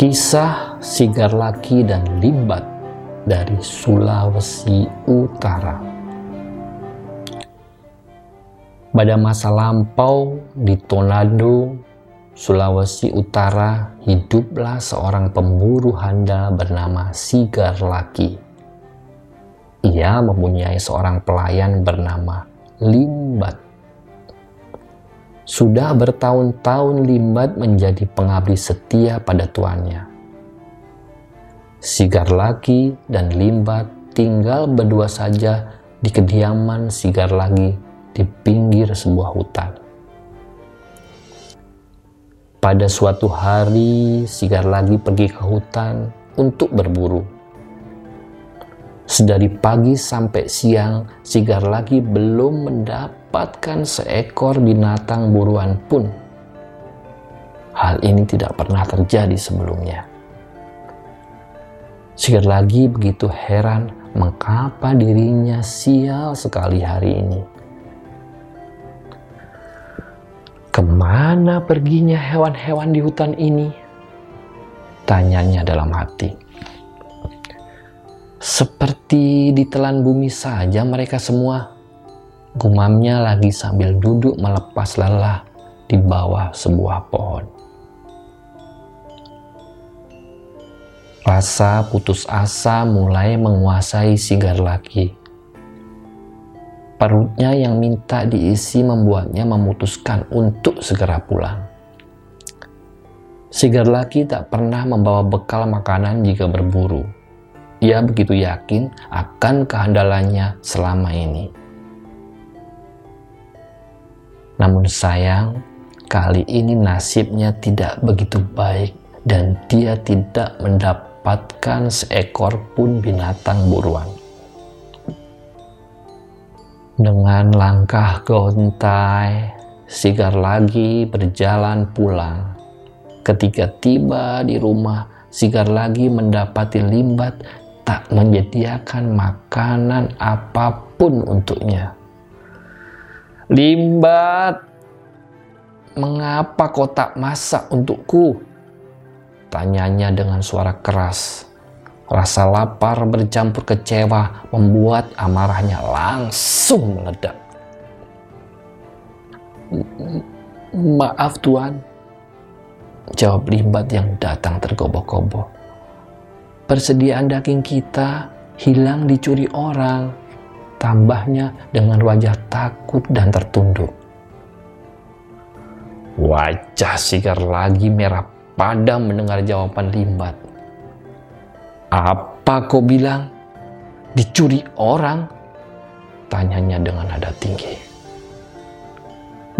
Kisah Sigar Laki dan Limbat dari Sulawesi Utara. Pada masa lampau di Tonado, Sulawesi Utara, hiduplah seorang pemburu handal bernama Sigar Laki. Ia mempunyai seorang pelayan bernama Limbat. Sudah bertahun-tahun Limbat menjadi pengabdi setia pada tuannya. Sigar Laki dan Limbat tinggal berdua saja di kediaman Sigar Lagi di pinggir sebuah hutan. Pada suatu hari, Sigar Lagi pergi ke hutan untuk berburu. Sedari pagi sampai siang, Sigar Lagi belum mendapat mendapatkan seekor binatang buruan pun. Hal ini tidak pernah terjadi sebelumnya. Sikir lagi begitu heran mengapa dirinya sial sekali hari ini. Ke mana perginya hewan-hewan di hutan ini? Tanyanya dalam hati. Seperti ditelan bumi saja mereka semua Gumamnya lagi sambil duduk melepas lelah di bawah sebuah pohon. Rasa putus asa mulai menguasai Sigar laki. Perutnya yang minta diisi membuatnya memutuskan untuk segera pulang. Sigar laki tak pernah membawa bekal makanan jika berburu. Ia begitu yakin akan kehandalannya selama ini. Namun sayang, kali ini nasibnya tidak begitu baik dan dia tidak mendapatkan seekor pun binatang buruan. Dengan langkah gontai, Sigar lagi berjalan pulang. Ketika tiba di rumah, Sigar lagi mendapati limbat tak menyediakan makanan apa pun untuknya. Limbat, mengapa kau tak masak untukku? Tanyanya dengan suara keras. Rasa lapar bercampur kecewa membuat amarahnya langsung meledak. Maaf tuan, jawab limbat yang datang tergoboh-goboh. Persediaan daging kita hilang dicuri orang tambahnya dengan wajah takut dan tertunduk. Wajah Sigar lagi merah padam mendengar jawaban Limbat. Apa kau bilang? Dicuri orang? Tanyanya dengan nada tinggi.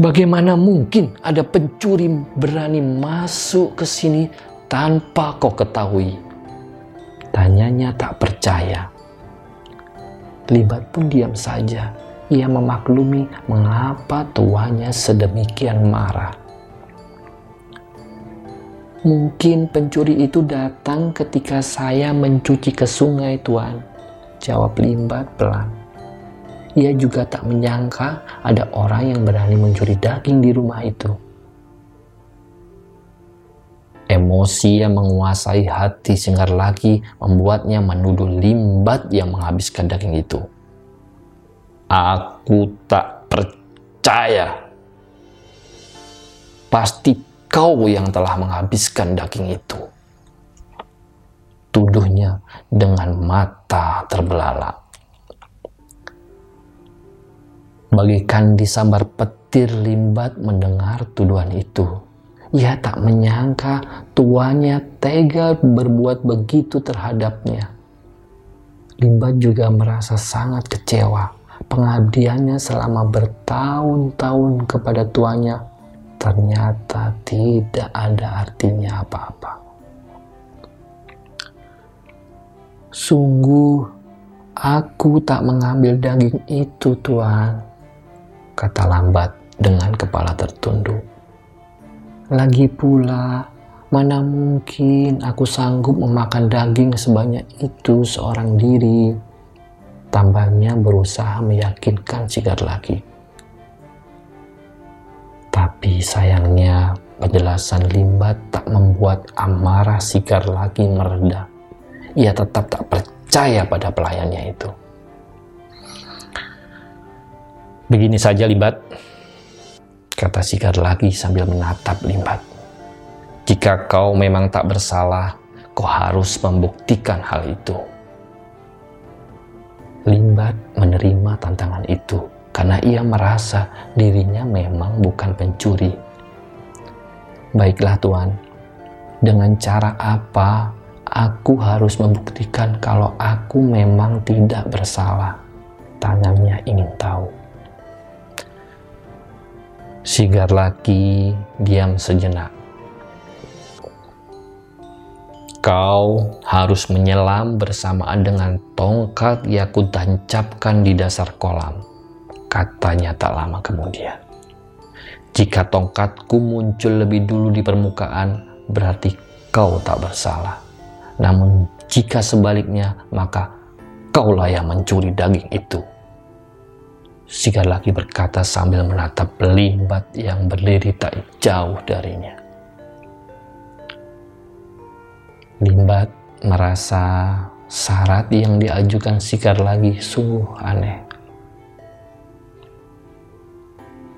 Bagaimana mungkin ada pencuri berani masuk ke sini tanpa kau ketahui? Tanyanya tak percaya. Libat pun diam saja. Ia memaklumi mengapa tuanya sedemikian marah. Mungkin pencuri itu datang ketika saya mencuci ke sungai, Tuan. Jawab Limbat pelan. Ia juga tak menyangka ada orang yang berani mencuri daging di rumah itu. Emosi yang menguasai hati Singgar lagi membuatnya menuduh limbat yang menghabiskan daging itu. Aku tak percaya. Pasti kau yang telah menghabiskan daging itu. Tuduhnya dengan mata terbelalak. Bagikan disambar petir limbat mendengar tuduhan itu ia tak menyangka tuannya tega berbuat begitu terhadapnya. Limba juga merasa sangat kecewa. Pengabdiannya selama bertahun-tahun kepada tuannya ternyata tidak ada artinya apa-apa. Sungguh, aku tak mengambil daging itu, Tuan, kata lambat dengan kepala tertunduk. Lagi pula, mana mungkin aku sanggup memakan daging sebanyak itu seorang diri. Tambahnya berusaha meyakinkan Sigar lagi. Tapi sayangnya Penjelasan Limbat tak membuat amarah Sigar lagi mereda. Ia tetap tak percaya pada pelayannya itu. Begini saja Limbat, kata Sigar lagi sambil menatap Limbat. Jika kau memang tak bersalah, kau harus membuktikan hal itu. Limbat menerima tantangan itu karena ia merasa dirinya memang bukan pencuri Baiklah Tuhan, dengan cara apa aku harus membuktikan kalau aku memang tidak bersalah? Tanyanya ingin tahu. Sigar lagi diam sejenak. Kau harus menyelam bersamaan dengan tongkat yang kutancapkan di dasar kolam, katanya tak lama kemudian. Jika tongkatku muncul lebih dulu di permukaan, berarti kau tak bersalah. Namun jika sebaliknya, maka kaulah yang mencuri daging itu. Sigar lagi berkata sambil menatap limbat yang berdiri tak jauh darinya. Limbat merasa syarat yang diajukan Sikar lagi sungguh aneh.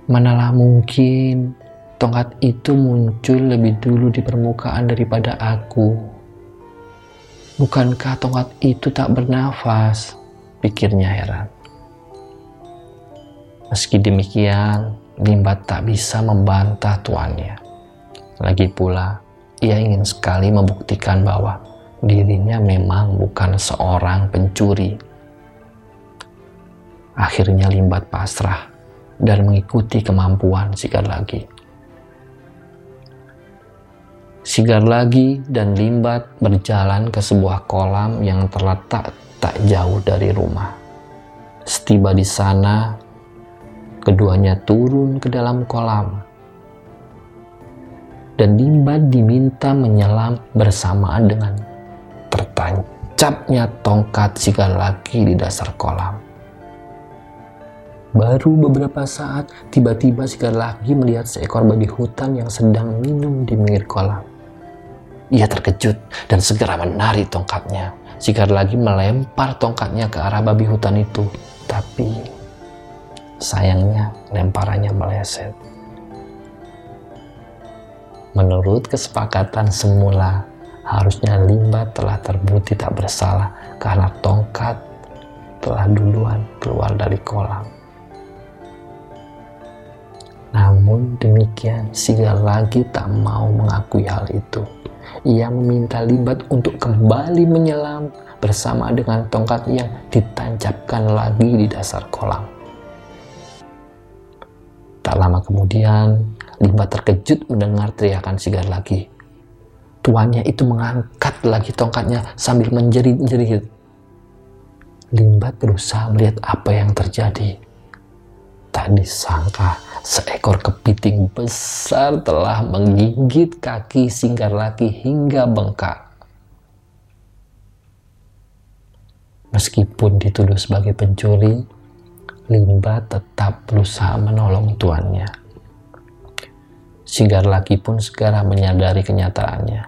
Manalah mungkin tongkat itu muncul lebih dulu di permukaan daripada aku. Bukankah tongkat itu tak bernafas? Pikirnya heran. Meski demikian, Limbat tak bisa membantah tuannya. Lagi pula, ia ingin sekali membuktikan bahwa dirinya memang bukan seorang pencuri. Akhirnya Limbat pasrah dan mengikuti kemampuan Sigar lagi. Sigar lagi dan Limbat berjalan ke sebuah kolam yang terletak tak jauh dari rumah. Setiba di sana, keduanya turun ke dalam kolam. Dan Limbat diminta menyelam bersamaan dengan tertancapnya tongkat Sigar lagi di dasar kolam. Baru beberapa saat, tiba-tiba si lagi melihat seekor babi hutan yang sedang minum di pinggir kolam. Ia terkejut dan segera menarik tongkatnya. Sikar lagi melempar tongkatnya ke arah babi hutan itu. Tapi sayangnya lemparannya meleset. Menurut kesepakatan semula, harusnya Limba telah terbukti tak bersalah karena tongkat telah duluan keluar dari kolam. Namun demikian, Sigal lagi tak mau mengakui hal itu. Ia meminta Libat untuk kembali menyelam bersama dengan tongkat yang ditancapkan lagi di dasar kolam. Tak lama kemudian, Libat terkejut mendengar teriakan Sigar lagi. Tuannya itu mengangkat lagi tongkatnya sambil menjerit-jerit. Limbat berusaha melihat apa yang terjadi. Tak disangka seekor kepiting besar telah menggigit kaki singgar laki hingga bengkak. Meskipun dituduh sebagai pencuri, Limba tetap berusaha menolong tuannya. Singgar laki pun segera menyadari kenyataannya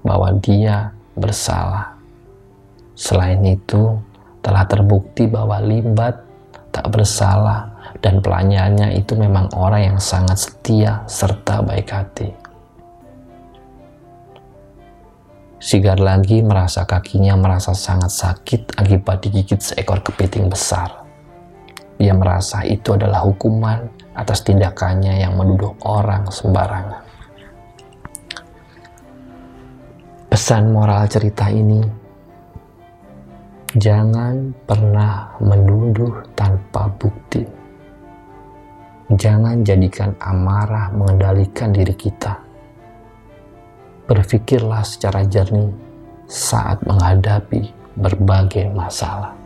bahwa dia bersalah. Selain itu, telah terbukti bahwa Limbat tak bersalah dan pelayannya itu memang orang yang sangat setia serta baik hati. Sigar lagi merasa kakinya merasa sangat sakit akibat digigit seekor kepiting besar. Ia merasa itu adalah hukuman atas tindakannya yang menuduh orang sembarangan. Pesan moral cerita ini, jangan pernah menuduh tanpa bukti. Jangan jadikan amarah mengendalikan diri kita. Berpikirlah secara jernih saat menghadapi berbagai masalah.